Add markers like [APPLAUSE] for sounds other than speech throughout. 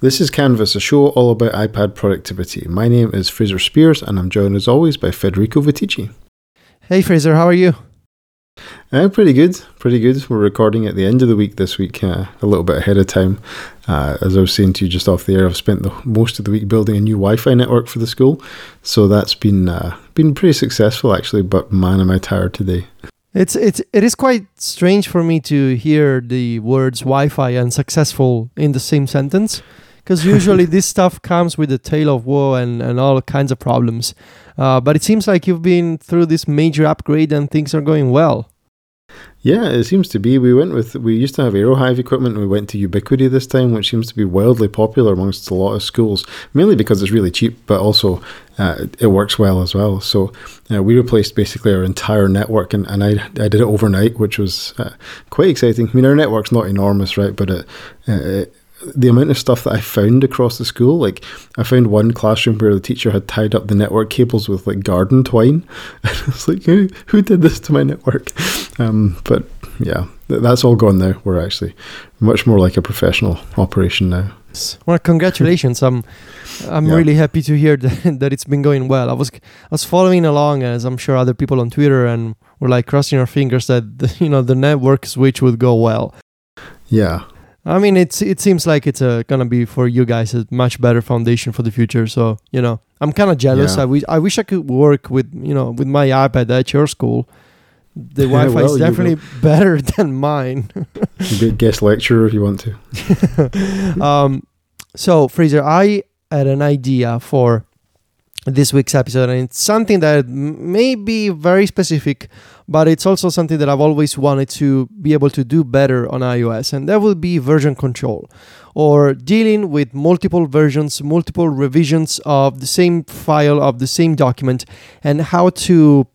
This is Canvas, a show all about iPad productivity. My name is Fraser Speirs, and I'm joined as always by Federico Viticci. Hey Fraser, how are you? Uh, pretty good, pretty good. We're recording at the end of the week this week, uh, a little bit ahead of time. Uh, as I was saying to you just off the air, I've spent the most of the week building a new Wi-Fi network for the school, so that's been uh, been pretty successful actually. But man, am I tired today. It's it's it is quite strange for me to hear the words Wi-Fi and successful in the same sentence because usually this stuff comes with a tale of woe and, and all kinds of problems. Uh, but it seems like you've been through this major upgrade and things are going well. Yeah, it seems to be. We went with we used to have Aerohive equipment. We went to Ubiquiti this time, which seems to be wildly popular amongst a lot of schools, mainly because it's really cheap, but also uh, it works well as well. So uh, we replaced basically our entire network, and, and I I did it overnight, which was uh, quite exciting. I mean, our network's not enormous, right? But it, uh, it the amount of stuff that I found across the school, like I found one classroom where the teacher had tied up the network cables with like garden twine. [LAUGHS] And I was like, who, who did this to my network? [LAUGHS] Um, but yeah, th- that's all gone now. We're actually much more like a professional operation now. Well, congratulations! I'm I'm yeah. really happy to hear [LAUGHS] that, that it's been going well. I was I was following along, as I'm sure other people on Twitter, and we're like crossing our fingers that the, you know the network switch would go well. Yeah, I mean, it's it seems like it's uh, gonna be for you guys a much better foundation for the future. So you know, I'm kind of jealous. Yeah. I wish I wish I could work with you know with my iPad at your school. The Wi-Fi well, is definitely [LAUGHS] better than mine. you be a guest lecturer if you want to. [LAUGHS] um, so Fraser, I had an idea for this week's episode, and it's something that may be very specific, but it's also something that I've always wanted to be able to do better on iOS, and that will be version control or dealing with multiple versions, multiple revisions of the same file, of the same document, and how to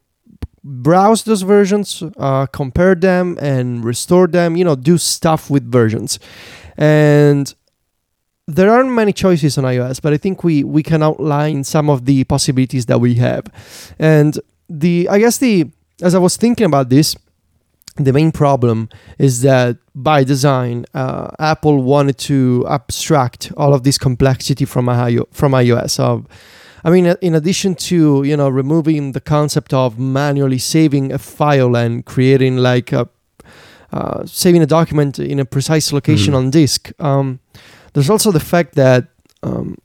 browse those versions, uh, compare them, and restore them, you know, do stuff with versions. And there aren't many choices on iOS, but I think we we can outline some of the possibilities that we have. And the I guess the as I was thinking about this, the main problem is that by design, uh, Apple wanted to abstract all of this complexity from IO, from iOS. So, I mean, in addition to you know removing the concept of manually saving a file and creating like a uh, saving a document in a precise location mm-hmm. on disk. Um, there's also the fact that um,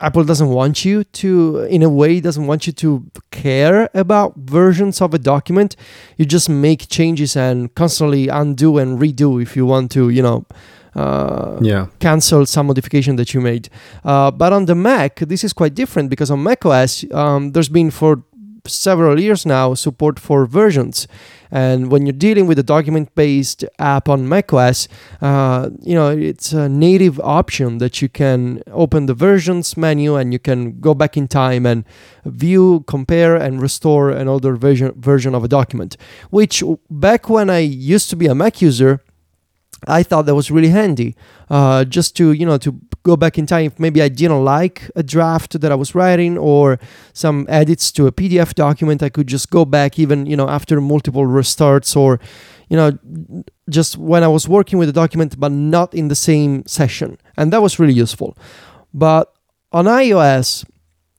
Apple doesn't want you to, in a way, doesn't want you to care about versions of a document. You just make changes and constantly undo and redo if you want to, you know, uh, yeah. cancel some modification that you made. Uh, but on the Mac, this is quite different because on macOS, um, there's been for several years now support for versions. And when you're dealing with a document-based app on macOS, uh, you know it's a native option that you can open the versions menu and you can go back in time and view, compare, and restore an older version version of a document. Which back when I used to be a Mac user, I thought that was really handy, uh, just to you know to go back in time. If maybe I didn't like a draft that I was writing or some edits to a PDF document, I could just go back even you know after multiple restarts or you know just when I was working with the document, but not in the same session, and that was really useful. But on iOS,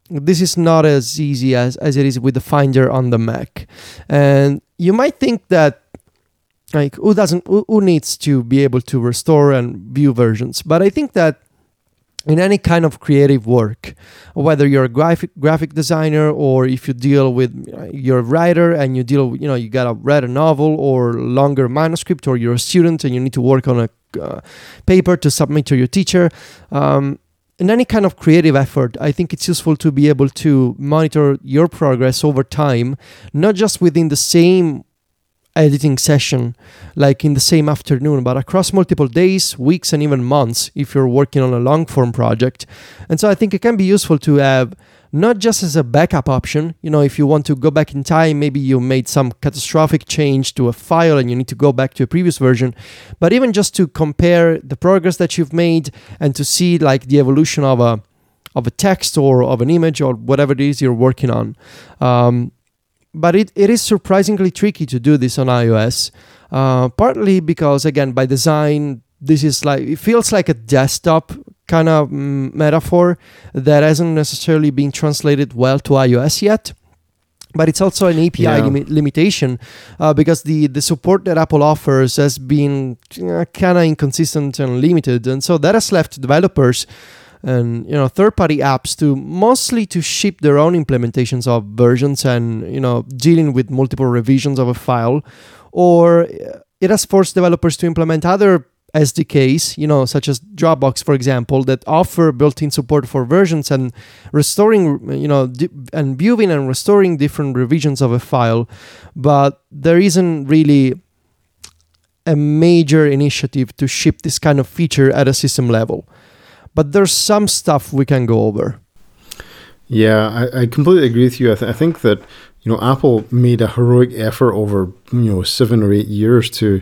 this is not as easy as, as it is with the Finder on the Mac, and you might think that like who doesn't who, who needs to be able to restore and view versions? But i think that in any kind of creative work whether you're a graphic graphic designer or if you deal with you're a writer and you deal you know you gotta write a novel or longer manuscript or you're a student and you need to work on a uh, paper to submit to your teacher um, in any kind of creative effort, I think it's useful to be able to monitor your progress over time, not just within the same editing session like in the same afternoon but across multiple days weeks and even months if you're working on a long form project. And so i think it can be useful to have not just as a backup option you know if you want to go back in time maybe you made some catastrophic change to a file and you need to go back to a previous version but even just to compare the progress that you've made and to see like the evolution of a of a text or of an image or whatever it is you're working on. Um, but it, it is surprisingly tricky to do this on iOS. Uh, partly because, again, by design, this is like it feels like a desktop kind of mm, metaphor that hasn't necessarily been translated well to iOS yet but it's also an API Yeah. limi- limitation uh, because the, the support that Apple offers has been uh, kind of inconsistent and limited, and so that has left developers and you know third-party apps to mostly to ship their own implementations of versions and you know dealing with multiple revisions of a file, or uh, it has forced developers to implement other SDKs, you know, such as Dropbox, for example, that offer built-in support for versions and restoring, you know, di- and viewing and restoring different revisions of a file. But there isn't really a major initiative to ship this kind of feature at a system level. But there's some stuff we can go over. Yeah, I, I completely agree with you. I, th- I think that you know Apple made a heroic effort over you know seven or eight years to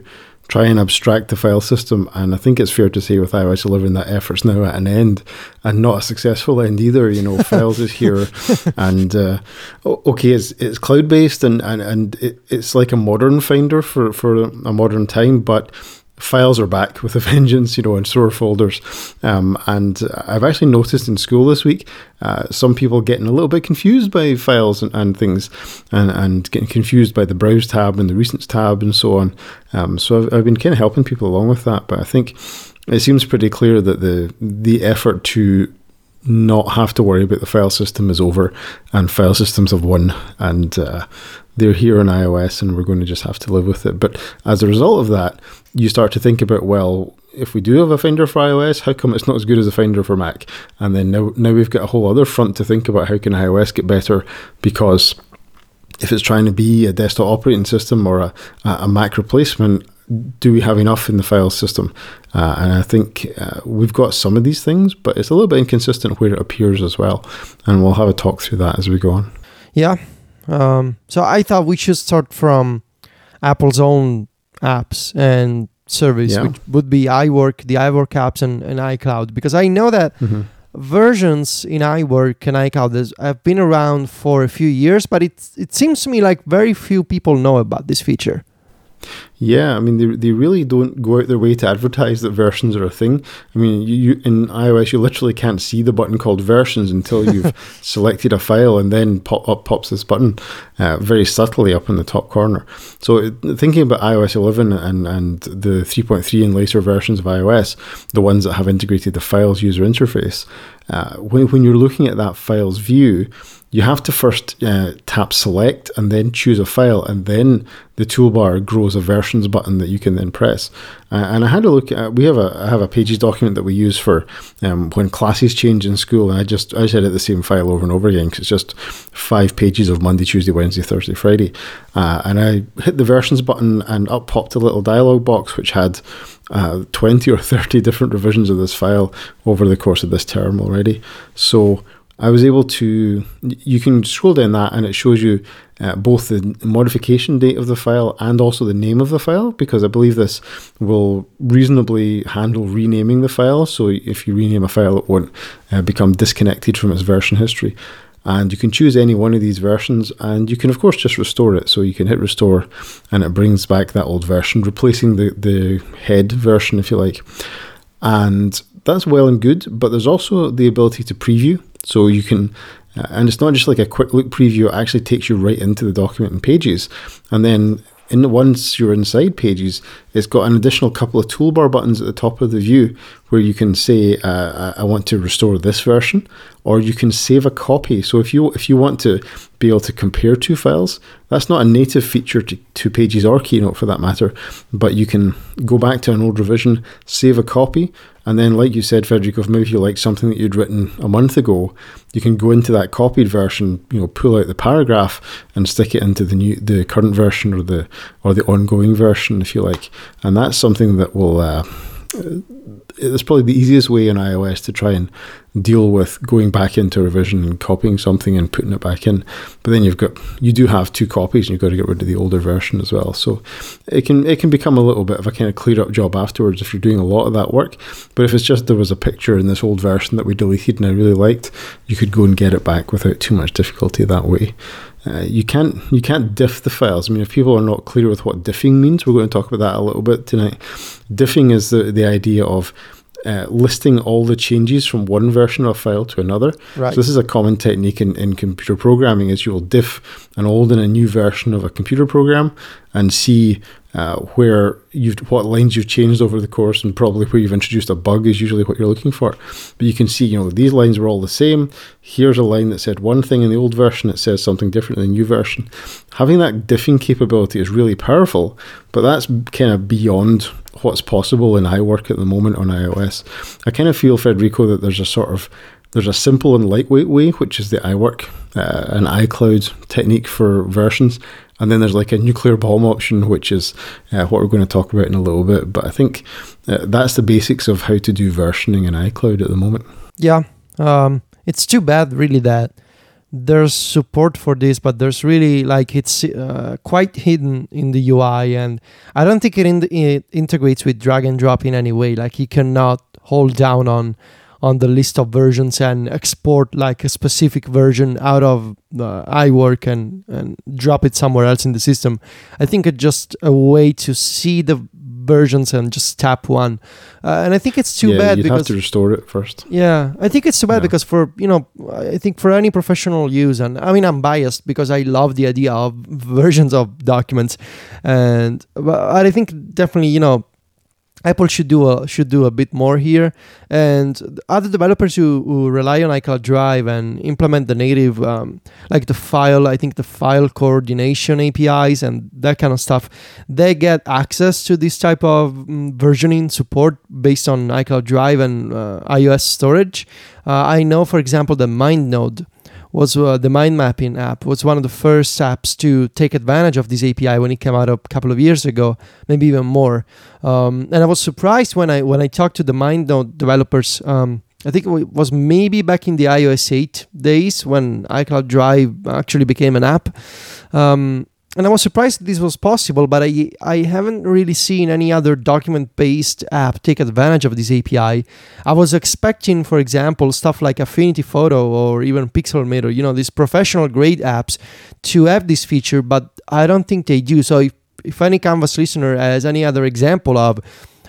try and abstract the file system, and I think it's fair to say with iOS 11 that effort's now at an end, and not a successful end either. You know, [LAUGHS] Files is here, and uh, okay, it's it's cloud based, and and and it, it's like a modern Finder for for a modern time, but files are back with a [LAUGHS] vengeance, you know, in store folders. Um, and I've actually noticed in school this week uh, some people getting a little bit confused by files and, and things, and, and getting confused by the Browse tab and the Recents tab and so on. Um, so I've, I've been kind of helping people along with that. But I think it seems pretty clear that the the effort to not have to worry about the file system is over, and file systems have won, and uh, they're here on iOS, and we're going to just have to live with it. But as a result of that, you start to think about well, if we do have a Finder for iOS, how come it's not as good as a Finder for Mac? And then now, now we've got a whole other front to think about how can iOS get better because if it's trying to be a desktop operating system or a, a Mac replacement, do we have enough in the file system? Uh, and I think uh, we've got some of these things, but it's a little bit inconsistent where it appears as well. And we'll have a talk through that as we go on. Yeah. Um, so I thought we should start from Apple's own apps and service, Yeah. which would be iWork, the iWork apps, and, and iCloud, because I know that versions in iWork and iCloud have been around for a few years, but it it seems to me like very few people know about this feature. Yeah, I mean they, they really don't go out their way to advertise that versions are a thing. I mean, you, you in iOS you literally can't see the button called versions until you've [LAUGHS] selected a file, and then pop up pops this button uh, very subtly up in the top corner. So it, thinking about iOS 11 and and the 3.3 and later versions of iOS, the ones that have integrated the files user interface, uh, when when you're looking at that files view, you have to first uh, tap select and then choose a file, and then the toolbar grows a versions button that you can then press. Uh, and I had a look at we have a I have a pages document that we use for um, when classes change in school, and I just I just edit the same file over and over again because it's just five pages of Monday, Tuesday, Wednesday, Thursday, Friday, uh, and I hit the versions button, and up popped a little dialog box which had uh, 20 or [LAUGHS] 30 different revisions of this file over the course of this term already. So I was able to, you can scroll down that and it shows you uh, both the modification date of the file and also the name of the file because I believe this will reasonably handle renaming the file. So if you rename a file, it won't uh, become disconnected from its version history. And you can choose any one of these versions, and you can, of course, just restore it. So you can hit restore, and it brings back that old version, replacing the, the head version, if you like. And that's well and good, but there's also the ability to preview. So you can, uh, and it's not just like a quick look preview, it actually takes you right into the document and pages. And then in once you're inside pages, it's got an additional couple of toolbar buttons at the top of the view where you can say, uh, I want to restore this version, or you can save a copy. So if you if you want to be able to compare two files, that's not a native feature to, to Pages or Keynote for that matter, but you can go back to an old revision, save a copy, and then, like you said, Federico, if maybe you like something that you'd written a month ago, you can go into that copied version, you know, pull out the paragraph and stick it into the new, the current version or the or the ongoing version, if you like. And that's something that will. Uh, it's probably the easiest way in iOS to try and deal with going back into revision and copying something and putting it back in. But then you've got you do have two copies and you've got to get rid of the older version as well. So it can it can become a little bit of a kind of clear up job afterwards if you're doing a lot of that work. But if it's just there was a picture in this old version that we deleted and I really liked, you could go and get it back without too much difficulty that way. Uh, you can't you can't diff the files. I mean, if people are not clear with what diffing means, we're going to talk about that a little bit tonight. Diffing is the the idea of uh, listing all the changes from one version of a file to another. Right. So this is a common technique in, in computer programming is you will diff an old and a new version of a computer program and see uh, where you've what lines you've changed over the course and probably where you've introduced a bug is usually what you're looking for. But you can see, you know, these lines were all the same. Here's a line that said one thing in the old version, it says something different in the new version. Having that diffing capability is really powerful, but that's kind of beyond what's possible in iWork at the moment on iOS. I kind of feel, Federico, that there's a sort of there's a simple and lightweight way, which is the iWork, uh, an iCloud technique for versions, and then there's like a nuclear bomb option, which is uh, what we're going to talk about in a little bit. But I think uh, that's the basics of how to do versioning in iCloud at the moment. Yeah, um, it's too bad, really, that there's support for this, but there's really like it's uh, quite hidden in the UI, and I don't think it, in- it integrates with drag and drop in any way. Like you cannot hold down on on the list of versions and export like a specific version out of uh, iWork and and drop it somewhere else in the system. I think it's just a way to see the versions and just tap one, uh, and I think it's too yeah, bad you'd because have to restore it first. yeah, I think it's too bad Yeah. because for you know, I think for any professional use, and I mean I'm biased because I love the idea of versions of documents, and but I think definitely you know. Apple should do a should do a bit more here, and other developers who, who rely on iCloud Drive and implement the native, um, like the file, I think the file coordination APIs and that kind of stuff, they get access to this type of mm, versioning support based on iCloud Drive and uh, iOS storage. Uh, I know, for example, the MindNode was uh, the mind mapping app was one of the first apps to take advantage of this API when it came out a couple of years ago, maybe even more. Um, and I was surprised when I when I talked to the MindNode developers. Um, I think it was maybe back in the iOS 8 days when iCloud Drive actually became an app. Um, and I was surprised this was possible, but I I haven't really seen any other document-based app take advantage of this API. I was expecting, for example, stuff like Affinity Photo or even Pixelmator, you know, these professional grade apps to have this feature, but I don't think they do. So if, if any Canvas listener has any other example of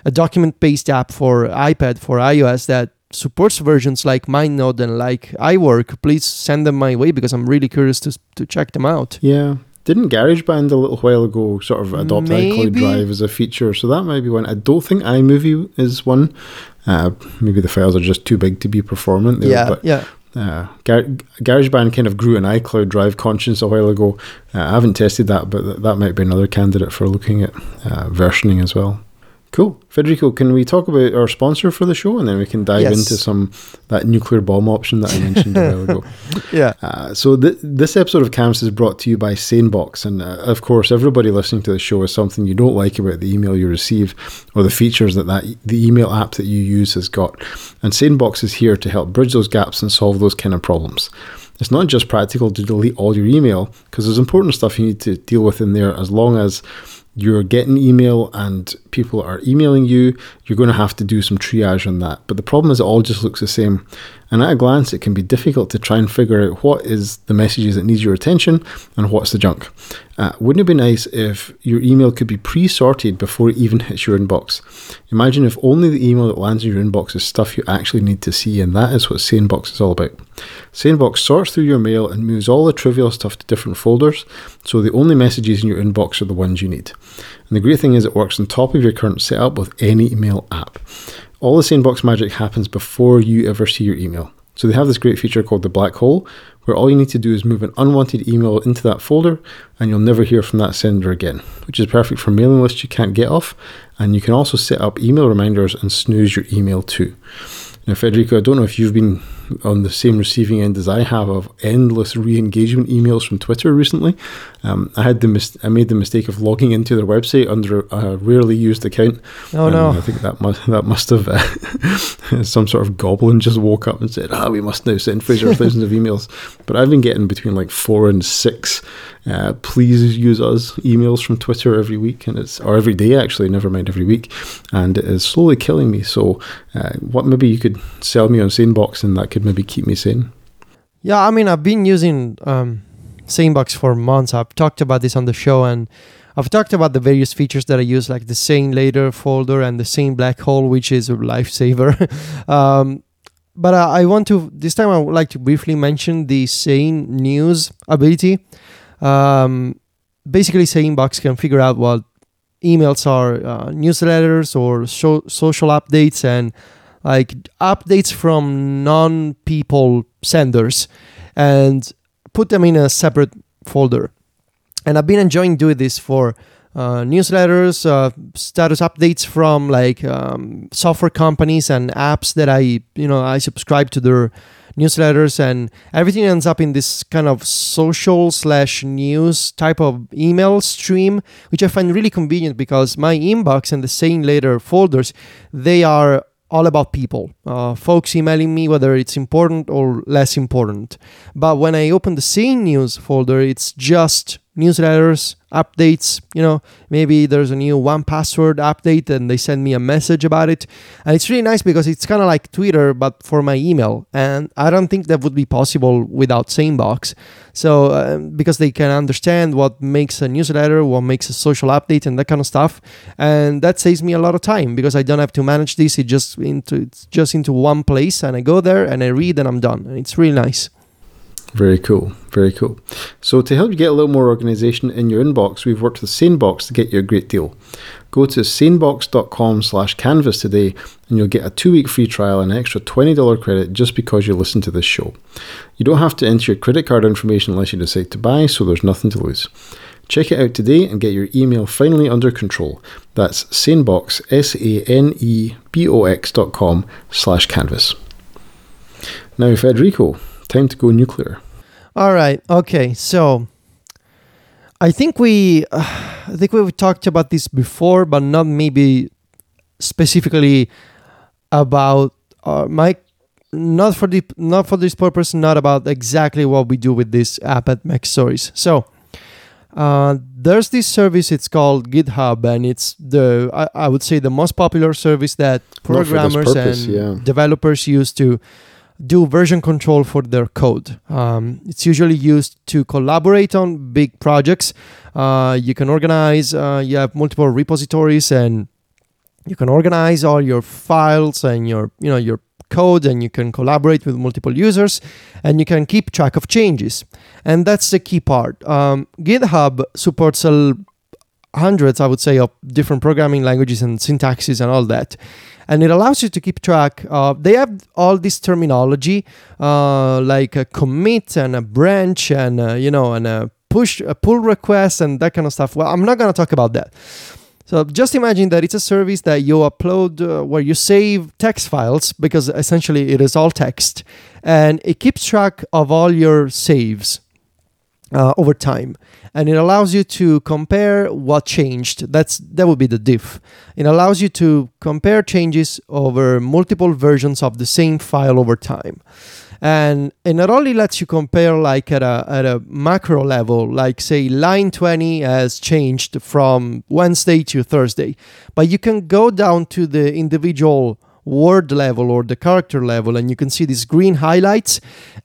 a document-based app for iPad, for iOS that supports versions like MindNode and like iWork, please send them my way because I'm really curious to, to check them out. Yeah. Didn't GarageBand a little while ago sort of adopt iCloud Drive as a feature? So that might be one. I don't think iMovie is one. Uh, maybe the files are just too big to be performant. There, yeah, but yeah. uh, Gar- GarageBand kind of grew an iCloud Drive conscience a while ago. Uh, I haven't tested that, but th- that might be another candidate for looking at uh, versioning as well. Cool, Federico. Can we talk about our sponsor for the show, and then we can dive Yes. into some that nuclear bomb option that I mentioned a while ago. [LAUGHS] Yeah. Uh, so th- this episode of Canvas is brought to you by SaneBox, and uh, of course, everybody listening to the show is something you don't like about the email you receive or the features that, that the email app that you use has got. And SaneBox is here to help bridge those gaps and solve those kind of problems. It's not just practical to delete all your email because there's important stuff you need to deal with in there. As long as you're getting email and people are emailing you, you're going to have to do some triage on that. But the problem is, it all just looks the same. And at a glance, it can be difficult to try and figure out what is the messages that need your attention and what's the junk. Uh, wouldn't it be nice if your email could be pre sorted before it even hits your inbox? Imagine if only the email that lands in your inbox is stuff you actually need to see, and that is what SaneBox is all about. SaneBox sorts through your mail and moves all the trivial stuff to different folders, so the only messages in your inbox are the ones you need. And the great thing is, it works on top of your current setup with any email app. All the SaneBox magic happens before you ever see your email. So they have this great feature called the black hole, where all you need to do is move an unwanted email into that folder and you'll never hear from that sender again, which is perfect for mailing lists you can't get off. And you can also set up email reminders and snooze your email too. Now, Federico, I don't know if you've been on the same receiving end as I have of endless re-engagement emails from Twitter recently. Um, I had the mis- I made the mistake of logging into their website under a rarely used account. Oh And no. I think that must that must have uh, [LAUGHS] some sort of goblin just woke up and said, "Ah, we must now send Fraser thousands of emails." But I've been getting between like four and six. Uh, please use us emails from Twitter every week, and it's or every day actually. Never mind every week, and it is slowly killing me. So, uh, what maybe you could sell me on SaneBox, and that could maybe keep me sane. Yeah, I mean, I've been using um, SaneBox for months. I've talked about this on the show, and I've talked about the various features that I use, like the Sane Later folder and the Sane Black Hole, which is a lifesaver. [LAUGHS] um, but I want to this time I would like to briefly mention the Sane News ability. Um, basically, SaneBox can figure out what emails are, uh, newsletters, or so- social updates, and like updates from non-people senders, and put them in a separate folder. And I've been enjoying doing this for uh, newsletters, uh, status updates from like um, software companies and apps that I, you know, I subscribe to their newsletters, and everything ends up in this kind of social slash news type of email stream, which I find really convenient because my inbox and the Sane Later folders, they are all about people. Uh, folks emailing me whether it's important or less important. But when I open the Sane News folder, it's just newsletters, updates. You know, maybe there's a new 1Password update and they send me a message about it. And it's really nice because it's kind of like Twitter, but for my email. And I don't think that would be possible without SaneBox. So, uh, because they can understand what makes a newsletter, what makes a social update, and that kind of stuff. And that saves me a lot of time because I don't have to manage this. It just into it's just into one place, and I go there and I read, and I'm done. And it's really nice. Very cool. Very cool. So, to help you get a little more organization in your inbox, we've worked with SaneBox to get you a great deal. Go to sanebox.com slash canvas today and you'll get a two week free trial and an extra $20 credit just because you listen to this show. You don't have to enter your credit card information unless you decide to buy, so there's nothing to lose. Check it out today and get your email finally under control. That's sanebox, S A N E B O X dot com slash canvas. Now, Federico, time to go nuclear. All right. Okay. So I think we uh, I think we've talked about this before, but not maybe specifically about uh, my not for the not for this purpose, not about exactly what we do with this app at Mac Stories. So uh, there's this service. It's called GitHub, and it's the I, I would say the most popular service that Not for this programmers purpose, and yeah. developers use to do version control for their code. Um, it's usually used to collaborate on big projects. Uh, you can organize. Uh, you have multiple repositories, and you can organize all your files and your you know your code, and you can collaborate with multiple users, and you can keep track of changes. And that's the key part. Um, GitHub supports hundreds, I would say, of different programming languages and syntaxes and all that. And it allows you to keep track. Uh, they have all this terminology, uh, like a commit and a branch and uh, you know and a push, a pull request and that kind of stuff. Well, I'm not gonna talk about that. So just imagine that it's a service that you upload uh, where you save text files because essentially it is all text, and it keeps track of all your saves uh, over time. And it allows you to compare what changed. That's that would be the diff. It allows you to compare changes over multiple versions of the same file over time. And it not only lets you compare like at a, at a macro level like say line 20 has changed from wednesday to thursday. But you can go down to the individual word level or the character level and you can see these green highlights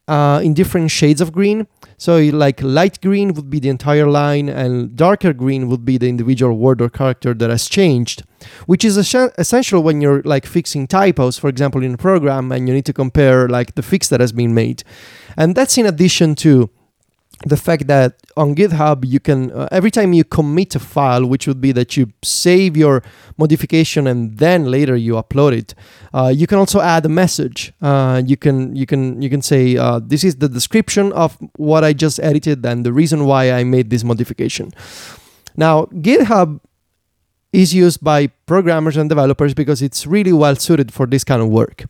uh, in different shades of green. So like light green would be the entire line and darker green would be the individual word or character that has changed which is essen- essential when you're like fixing typos for example in a program and you need to compare like the fix that has been made. And that's in addition to the fact that on GitHub you can uh, every time you commit a file, which would be that you save your modification and then later you upload it, uh, you can also add a message. Uh, you can you can you can say uh, this is the description of what I just edited and the reason why I made this modification. Now GitHub is used by programmers and developers because it's really well suited for this kind of work.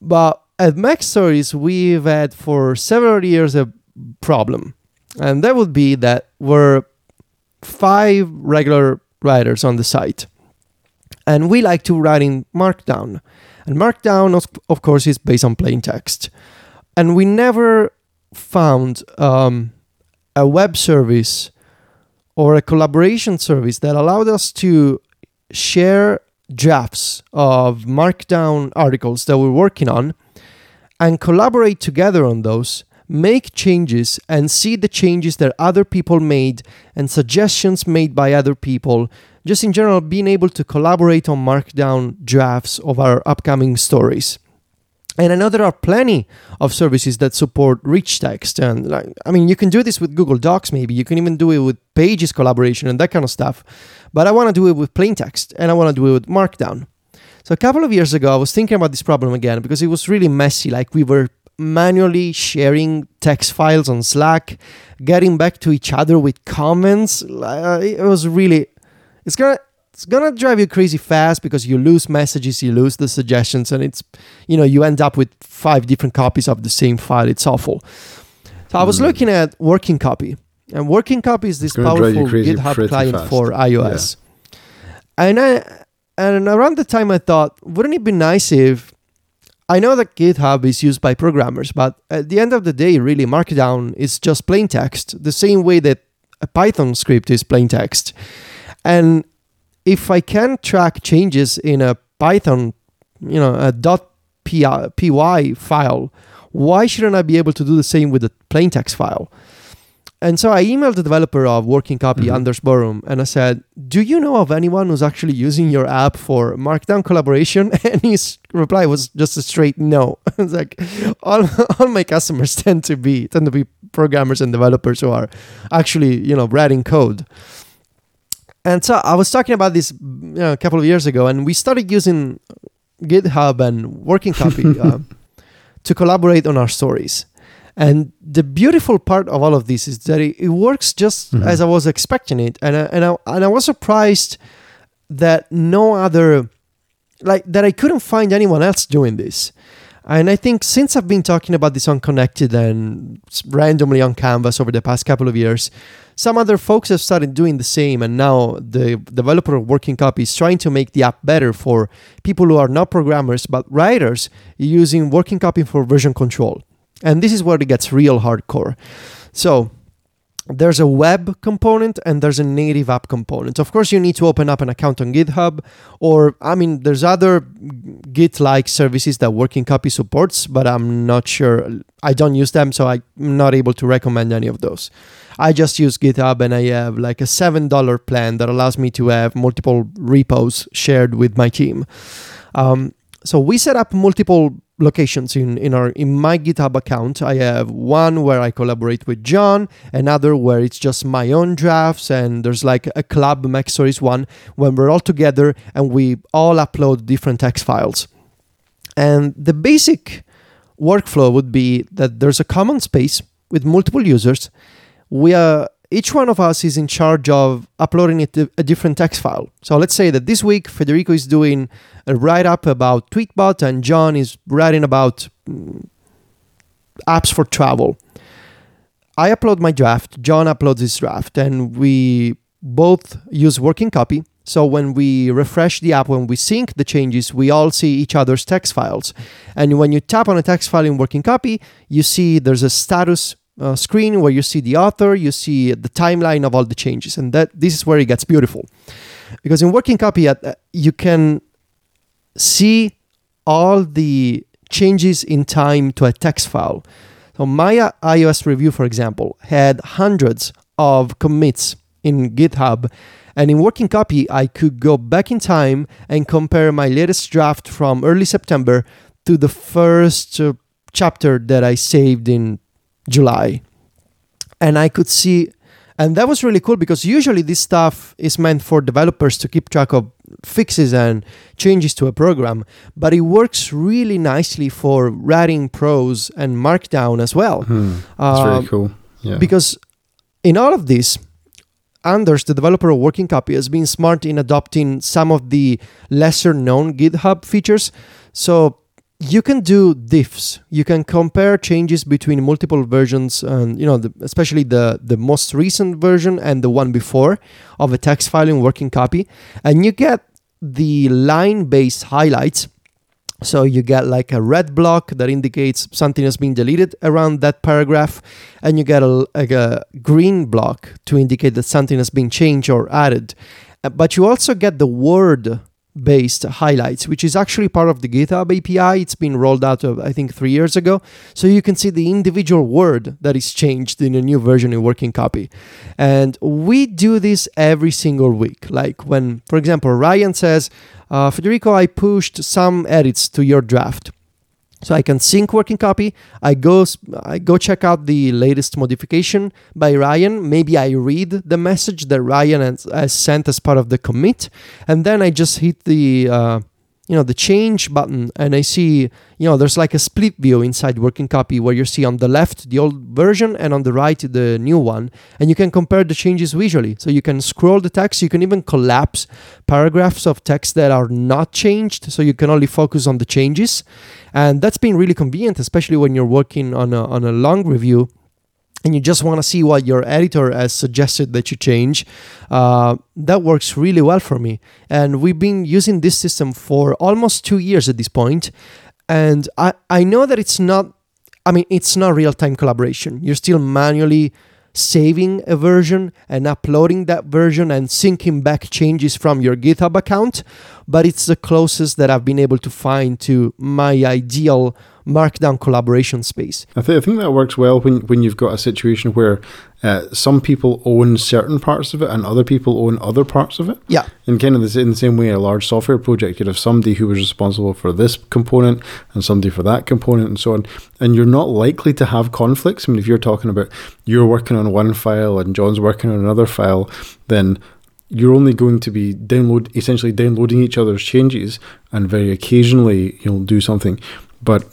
But at Mac Stories, we've had for several years a problem, and that would be that we're five regular writers on the site, and we like to write in Markdown, and Markdown, of, course, is based on plain text, and we never found um, a web service or a collaboration service that allowed us to share drafts of Markdown articles that we're working on and collaborate together on those make changes and see the changes that other people made and suggestions made by other people. Just in general, being able to collaborate on markdown drafts of our upcoming stories. And I know there are plenty of services that support rich text. And like, I mean, you can do this with Google Docs, maybe. You can even do it with Pages collaboration and that kind of stuff. But I want to do it with plain text and I want to do it with Markdown. So a couple of years ago, I was thinking about this problem again because it was really messy. Like we were manually sharing text files on Slack, getting back to each other with comments. Uh, it was really, it's gonna it's gonna drive you crazy fast because you lose messages, you lose the suggestions, and it's you know you end up with five different copies of the same file. It's awful. So I was Mm. looking at Working Copy, and Working Copy is this It's gonna drive you powerful GitHub client fast. for iOS. And I and around the time I thought, wouldn't it be nice if I know that GitHub is used by programmers, but at the end of the day, really, Markdown is just plain text, the same way that a Python script is plain text. And if I can track changes in a Python, you know, a .py, file, why shouldn't I be able to do the same with a plain text file? And so I emailed the developer of Working Copy, Mhm. Anders Borum, and I said, Do you know of anyone who's actually using your app for Markdown collaboration? [LAUGHS] And his reply was just a straight no. [LAUGHS] it's like all, all my customers [LAUGHS] tend to be tend to be programmers and developers who are actually, you know, writing code. And so I was talking about this you know, a couple of years ago, and we started using GitHub and Working Copy uh, to collaborate on our stories. And the beautiful part of all of this is that it, it works just Mhm. as I was expecting it, and I, and I, and I was surprised that no other like that I couldn't find anyone else doing this. And I think since I've been talking about this on Connected and randomly on Canvas over the past couple of years, some other folks have started doing the same. And now the developer of Working Copy is trying to make the app better for people who are not programmers but writers using Working Copy for version control. And this is where it gets real hardcore. So there's a web component and there's a native app component. Of course, you need to open up an account on GitHub, or I mean, there's other Git like services that Working Copy supports, but I'm not sure. I don't use them, so I'm not able to recommend any of those. I just use GitHub and I have like a $7 plan that allows me to have multiple repos shared with my team. Um, so we set up multiple locations in, in our in my GitHub account. I have one where I collaborate with John, another where it's just my own drafts, and there's like a club Mac Stories one when we're all together and we all upload different text files. And the basic workflow would be that there's a common space with multiple users. We are each one of us is in charge of uploading it a different text file. So let's say that this week Federico is doing a write up about Tweetbot and John is writing about mm, apps for travel. I upload my draft, John uploads his draft, and we both use working copy. So when we refresh the app, when we sync the changes, we all see each other's text files. And when you tap on a text file in working copy, you see there's a status uh, screen where you see the author, you see the timeline of all the changes, and that this is where it gets beautiful, because in working copy, uh, you can see all the changes in time to a text file. So uh, iOS review, for example, had hundreds of commits in GitHub. And in working copy, I could go back in time and compare my latest draft from early September to the first uh, chapter that I saved in July. And I could see, and that was really cool because usually this stuff is meant for developers to keep track of fixes and changes to a program, but it works really nicely for writing prose and markdown as well. Hmm. That's Um, really cool. Yeah. because in all of this, Anders, the developer of Working Copy, has been smart in adopting some of the lesser known GitHub features. So you can do diffs. You can compare changes between multiple versions, and you know, the, especially the the most recent version and the one before of a text file in Working Copy, and you get the line-based highlights. So you get like a red block that indicates something has been deleted around that paragraph, and you get a, like a green block to indicate that something has been changed or added. Uh, But you also get the word based highlights, which is actually part of the GitHub API. It's been rolled out, of, I think, three years ago. So you can see the individual word that is changed in a new version in working copy. And we do this every single week. Like when, for example, Ryan says, uh, Federico, I pushed some edits to your draft. So I can sync working copy. I go I go check out the latest modification by Ryan. Maybe I read the message that Ryan has, has sent as part of the commit, and then I just hit the uh, you know the change button and i see you know there's like a split view inside working copy where you see on the left the old version and on the right the new one and you can compare the changes visually. So you can scroll the text you can even collapse paragraphs of text that are not changed so you can only focus on the changes. And that's been really convenient especially when you're working on a, on a long review and you just want to see what your editor has suggested that you change, uh, that works really well for me. And we've been using this system for almost two years at this point. and I I know that it's not. I mean, it's not real time collaboration. You're still manually saving a version and uploading that version and syncing back changes from your GitHub account, but it's the closest that I've been able to find to my ideal markdown collaboration space. I, th- I think that works well when, when you've got a situation where uh, some people own certain parts of it and other people own other parts of it. Yeah. And kind of the, in the same way, a large software project, you'd have somebody who was responsible for this component and somebody for that component and so on. And you're not likely to have conflicts. I mean, if you're talking about you're working on one file and John's working on another file, then you're only going to be download essentially downloading each other's changes and very occasionally you'll do something. But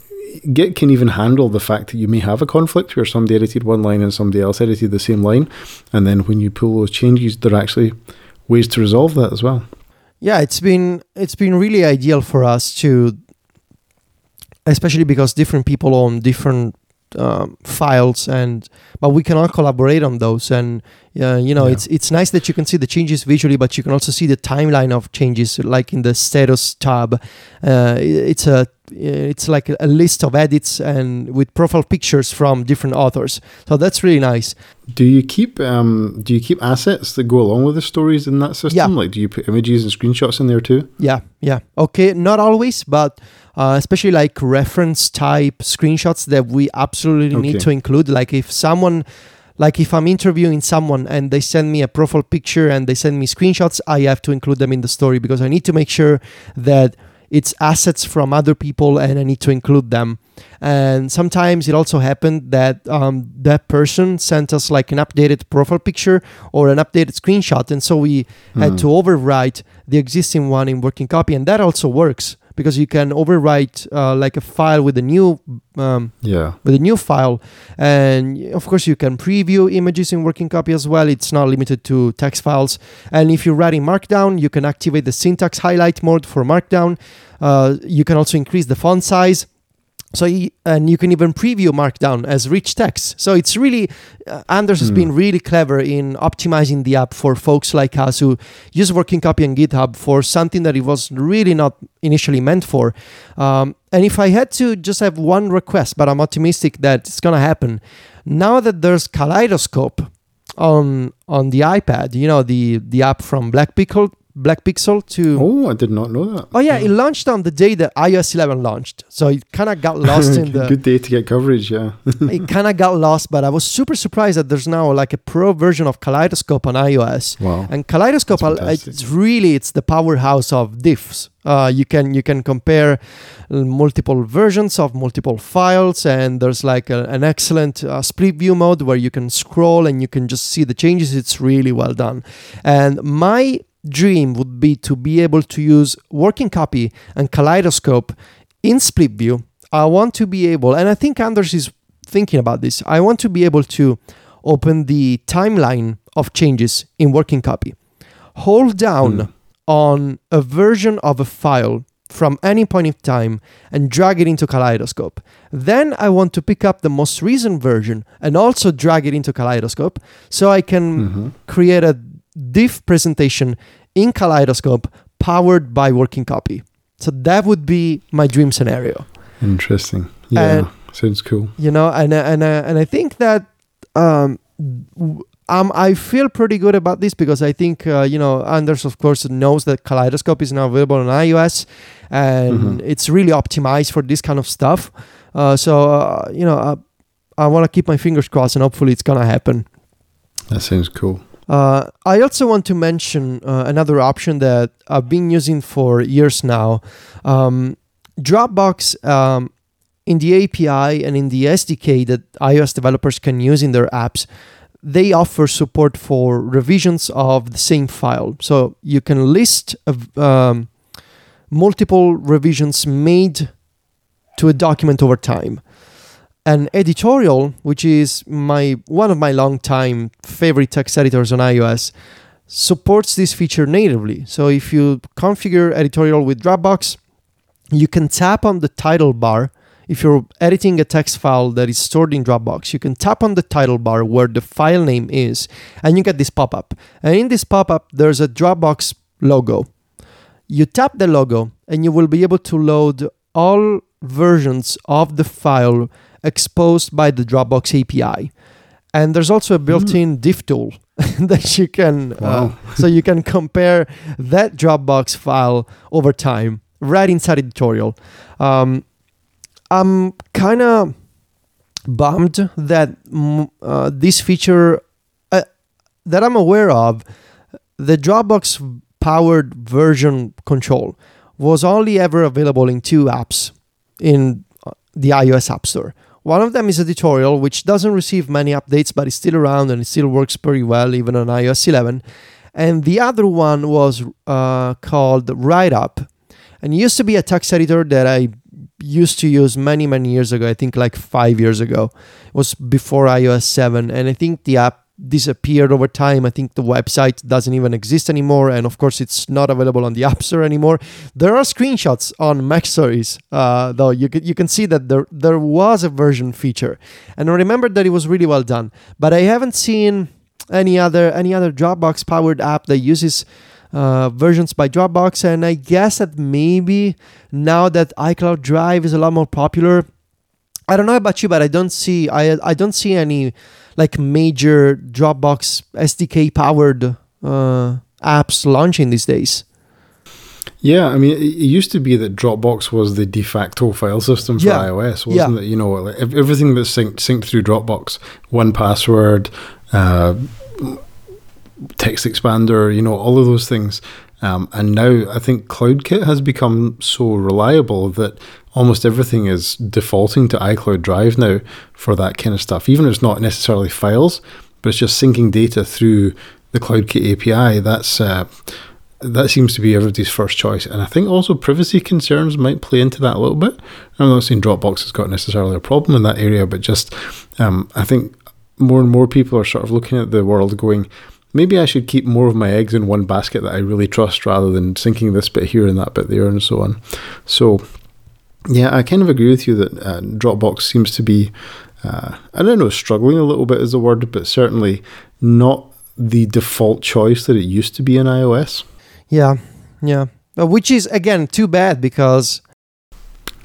Git can even handle the fact that you may have a conflict where somebody edited one line and somebody else edited the same line, and then when you pull those changes, there are actually ways to resolve that as well. Yeah, it's been it's been really ideal for us to, especially because different people own different um, files and but we can all collaborate on those and uh, you know yeah. it's it's nice that you can see the changes visually but you can also see the timeline of changes like in the status tab uh, it's a it's like a list of edits and with profile pictures from different authors. So that's really nice. Do you keep um, do you keep assets that go along with the stories in that system? Yeah. like do you put images and screenshots in there too? Yeah yeah. Okay not always but uh, especially like reference type screenshots that we absolutely okay. need to include. Like if someone like if i'm interviewing someone and they send me a profile picture and they send me screenshots i have to include them in the story because i need to make sure that it's assets from other people and I need to include them. And sometimes it also happened that um, that person sent us like an updated profile picture or an updated screenshot. And so we mm. had hmm. to overwrite the existing one in working copy. And that also works because you can overwrite uh, like a file with a new um, yeah. with a new file. And of course you can preview images in working copy as well. It's not limited to text files. And if you're writing markdown you can activate the syntax highlight mode for markdown. Uh, you can also increase the font size so and you can even preview markdown as rich text so it's really uh, anders has mm. been really clever in optimizing the app for folks like us who use working copy on github for something that it was really not initially meant for um, and if i had to just have one request but i'm optimistic that it's going to happen now that there's kaleidoscope on on the ipad you know the the app from Black Pixel Black Pixel to. Oh, I did not know that. Oh yeah, it launched on the day that iOS 11 launched, so it kind of got lost in [LAUGHS] the. Good day to get coverage, yeah. [LAUGHS] it kind of got lost, but I was super surprised that there's now like a pro version of Kaleidoscope on iOS. Wow. And Kaleidoscope, it's really it's the powerhouse of diffs. Uh, you can you can compare multiple versions of multiple files, and there's like a, an excellent uh, split view mode where you can scroll and you can just see the changes. It's really well done. And my dream would be to be able to use working copy and kaleidoscope in split view. I want to be able, and I think Anders is thinking about this, I want to be able to open the timeline of changes in working copy. Hold down mm. on a version of a file from any point in time and drag it into Kaleidoscope. Then I want to pick up the most recent version and also drag it into Kaleidoscope so I can mm-hmm. create a diff presentation in Kaleidoscope powered by working copy. So that would be my dream scenario. Interesting. Yeah, and, sounds cool. You know, and and uh, and I think that um, um, I feel pretty good about this because I think uh, you know Anders, of course, knows that Kaleidoscope is now available on iOS, and Mhm. it's really optimized for this kind of stuff. Uh, so uh, you know, uh, I want to keep my fingers crossed, and hopefully, it's gonna happen. That sounds cool. Uh, I also want to mention uh, another option that I've been using for years now. Um, Dropbox, um, in the API and in the SDK that iOS developers can use in their apps, they offer support for revisions of the same file. So you can list um, multiple revisions made to a document over time. And editorial, which is my one of my long-time favorite text editors on iOS, supports this feature natively. So if you configure editorial with Dropbox, you can tap on the title bar. If you're editing a text file that is stored in Dropbox, you can tap on the title bar where the file name is, and you get this pop up. And in this pop up, there's a Dropbox logo. You tap the logo, and you will be able to load all versions of the file exposed by the Dropbox API. And there's also a built-in diff tool [LAUGHS] that you can, uh, so you can compare that Dropbox file over time right inside editorial. Um, I'm kind of bummed that mm, uh, this feature uh, that I'm aware of, the Dropbox powered version control was only ever available in two apps in uh, the iOS App Store. One of them is editorial, which doesn't receive many updates, but is still around and it still works pretty well, even on iOS 11. And the other one was uh, called Write Up, and it used to be a text editor that I used to use many, many years ago. I think like five years ago. It was before iOS 7, and I think the app disappeared over time. I think the website doesn't even exist anymore, and of course, it's not available on the [LAUGHS] App Store anymore. There are screenshots on Mac Stories, uh, though you can you can see that there there was a version feature, and I remember that it was really well done. But I haven't seen any other any other Dropbox powered app that uses uh, versions by Dropbox, and I guess that maybe now that iCloud Drive is a lot more popular, I don't know about you, but I don't see I I don't see any like major Dropbox SDK powered uh, apps launching these days. Yeah, I mean, it used to be that Dropbox was the de facto file system for Yeah. iOS, wasn't Yeah. it? You know, like everything that's synced, synced through Dropbox, 1Password, uh, TextExpander, you know, all of those things. Um, and now I think CloudKit has become so reliable that almost everything is defaulting to iCloud Drive now for that kind of stuff. Even if it's not necessarily files, but it's just syncing data through the CloudKit API. That's uh, that seems to be everybody's first choice. And I think also privacy concerns might play into that a little bit. I'm not saying Dropbox has got necessarily a problem in that area, but just um, I think more and more people are sort of looking at the world going, maybe I should keep more of my eggs in one basket that I really trust rather than syncing this bit here and that bit there and so on. So, yeah, I kind of agree with you that uh, Dropbox seems to be, uh, I don't know, struggling a little bit is the word, but certainly not the default choice that it used to be in iOS. Yeah, yeah. Uh, which is again too bad because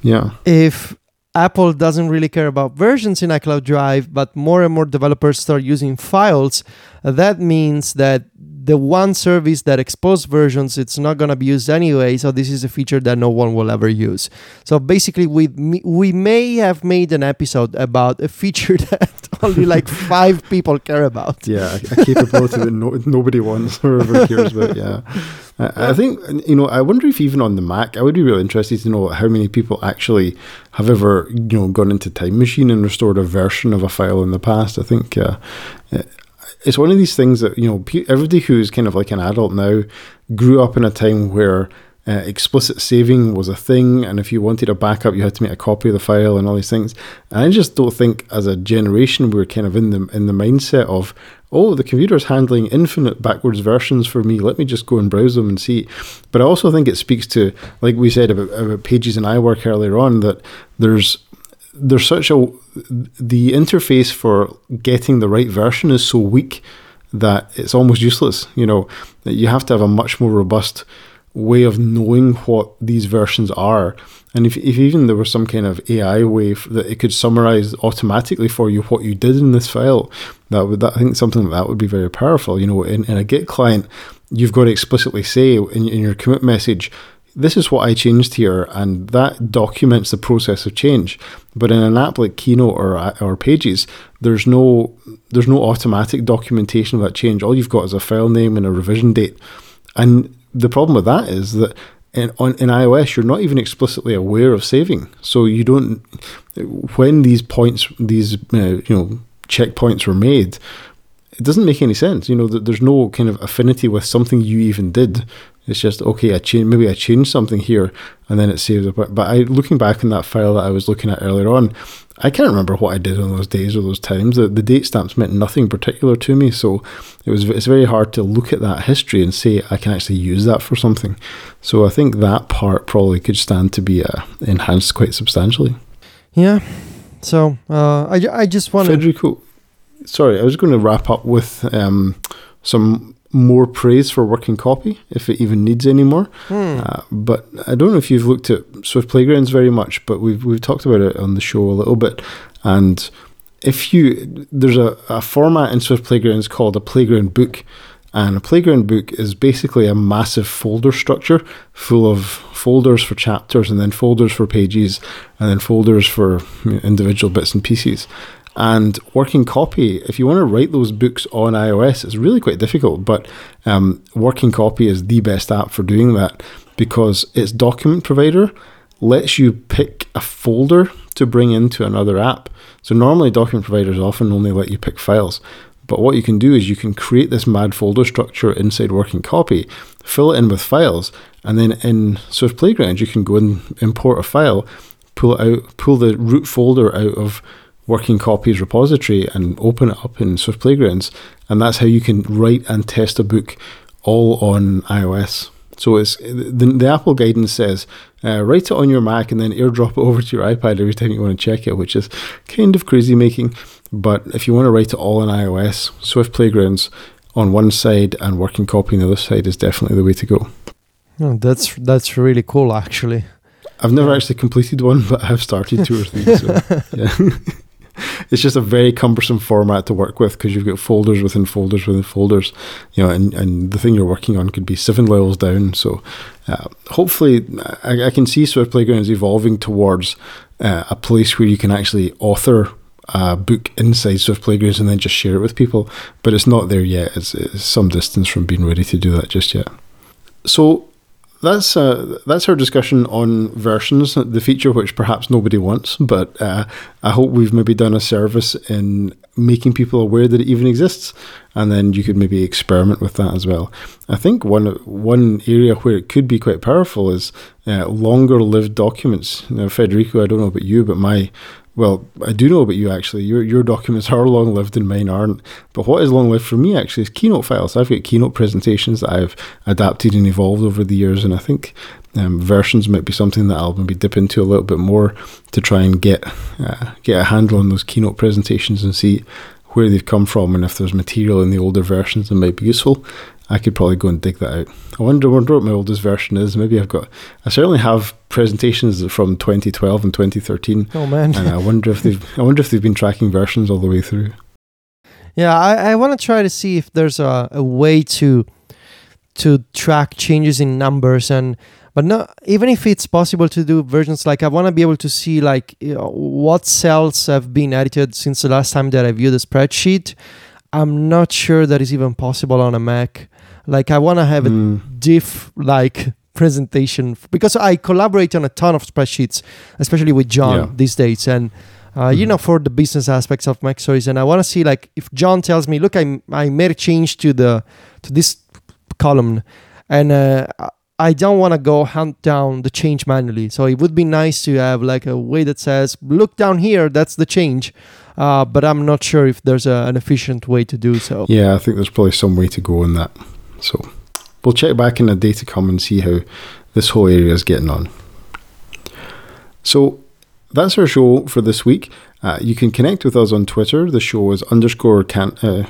Yeah. if Apple doesn't really care about versions in iCloud Drive, but more and more developers start using files, that means that the one service that exposed versions it's not going to be used anyway so this is a feature that no one will ever use so basically we we may have made an episode about a feature [LAUGHS] that only like [LAUGHS] five people care about Yeah, a, capability that no, nobody wants or ever cares about. Yeah, I, I think you know. I wonder if even on the Mac, I would be really interested to know how many people actually have ever you know gone into Time Machine and restored a version of a file in the past. I think uh, it's one of these things that you know everybody who is kind of like an adult now grew up in a time where uh, explicit saving was a thing, and if you wanted a backup, you had to make a copy of the file and all these things. And I just don't think, as a generation, we we're kind of in the in the mindset of, oh, the computer's handling infinite backwards versions for me. Let me just go and browse them and see. But I also think it speaks to, like we said about, about pages and iWork earlier on, that there's there's such a the interface for getting the right version is so weak that it's almost useless. You know, you have to have a much more robust way of knowing what these versions are. And if, if even there was some kind of AI way that it could summarize automatically for you what you did in this file, that would that, I think something like that would be very powerful. You know, in, in a Git client, you've got to explicitly say in, in your commit message, this is what I changed here, and that documents the process of change. But in an app like Keynote or or Pages, there's no there's no automatic documentation of that change. All you've got is a file name and a revision date. And the problem with that is that in, on, in iOS, you're not even explicitly aware of saving. So you don't, when these points, these, uh, you know, checkpoints were made, it doesn't make any sense. You know, there's no kind of affinity with something you even did. It's just okay. I change maybe I changed something here, and then it saves. But I looking back in that file that I was looking at earlier on, I can't remember what I did on those days or those times. The, the date stamps meant nothing particular to me, so it was it's very hard to look at that history and say I can actually use that for something. So I think that part probably could stand to be uh, enhanced quite substantially. Yeah. So uh, I I just want Federico. Sorry, I was going to wrap up with um, some more praise for working copy if it even needs any more. Hmm. Uh, but I don't know if you've looked at Swift Playgrounds very much, but we've we've talked about it on the show a little bit. And if you there's a, a format in Swift Playgrounds called a playground book. And a playground book is basically a massive folder structure full of folders for chapters and then folders for pages and then folders for individual bits and pieces. And working copy, if you want to write those books on iOS, it's really quite difficult. But um, working copy is the best app for doing that because its document provider lets you pick a folder to bring into another app. So normally document providers often only let you pick files. But what you can do is you can create this mad folder structure inside working copy, fill it in with files, and then in Swift Playground you can go and import a file, pull it out, pull the root folder out of working copies repository and open it up in Swift Playgrounds, and that's how you can write and test a book all on iOS. So it's the, the Apple guidance says uh, write it on your Mac and then airdrop it [LAUGHS] over to your iPad every time you want to check it, which is kind of crazy making. But if you want to write it all on iOS, Swift Playgrounds on one side and working copy on the other side is definitely the way to go. Oh, that's that's really cool, actually. I've never actually completed one, [LAUGHS] but I've started two or three. So, [LAUGHS] yeah. It's just a very cumbersome format to work with because you've got folders within folders within folders, you know, and, and the thing you're working on could be seven levels down. So uh, hopefully, I, I, can see Swift Playgrounds evolving towards uh, a place where you can actually author a book inside Swift Playgrounds and then just share it with people. But it's not there yet. It's, it's some distance from being ready to do that just yet. So that's uh, that's our discussion on versions, the feature which perhaps nobody wants, but uh, I hope we've maybe done a service in making people aware that it even exists, and then you could maybe experiment with that as well. I think one one area where it could be quite powerful is uh, longer lived documents. Now, Federico, I don't know about you, but my well, I do know about you actually. Your your documents are long lived and mine aren't. But what is long lived for me actually is Keynote files. I've got Keynote presentations that I've adapted and evolved over the years, and I think um, versions might be something that I'll maybe dip into a little bit more to try and get uh, get a handle on those Keynote presentations and see where they've come from and if there's material in the older versions that might be useful. I could probably go and dig that out. I wonder, wonder what my oldest version is. Maybe I've got. I certainly have presentations from 2012 and 2013. Oh man! and I wonder if they've. I wonder if they've been tracking versions all the way through. Yeah, I, I want to try to see if there's a, a way to to track changes in numbers and but not even if it's possible to do versions like i want to be able to see like you know, what cells have been edited since the last time that i viewed the spreadsheet i'm not sure that is even possible on a mac like I want to have mm. a hmm. diff like presentation because I collaborate on a ton of spreadsheets, especially with John yeah. these days, and uh, mm. you hmm. know for the business aspects of MacStories. And I want to see like if John tells me, look, I I made a change to the to this column, and uh, I don't want to go hunt down the change manually. So it would be nice to have like a way that says, look down here, that's the change. Uh, but I'm not sure if there's a, an efficient way to do so. Yeah, I think there's probably some way to go in that. So we'll check back in a day to come and see how this whole area is getting on. So that's our show for this week. Uh, you can connect with us on Twitter. The show is underscore can. Uh,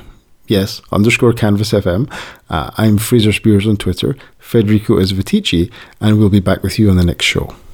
yes, underscore Canvas FM. Uh, I'm Fraser Speirs on Twitter. Federico is Viticci, and we'll be back with you on the next show.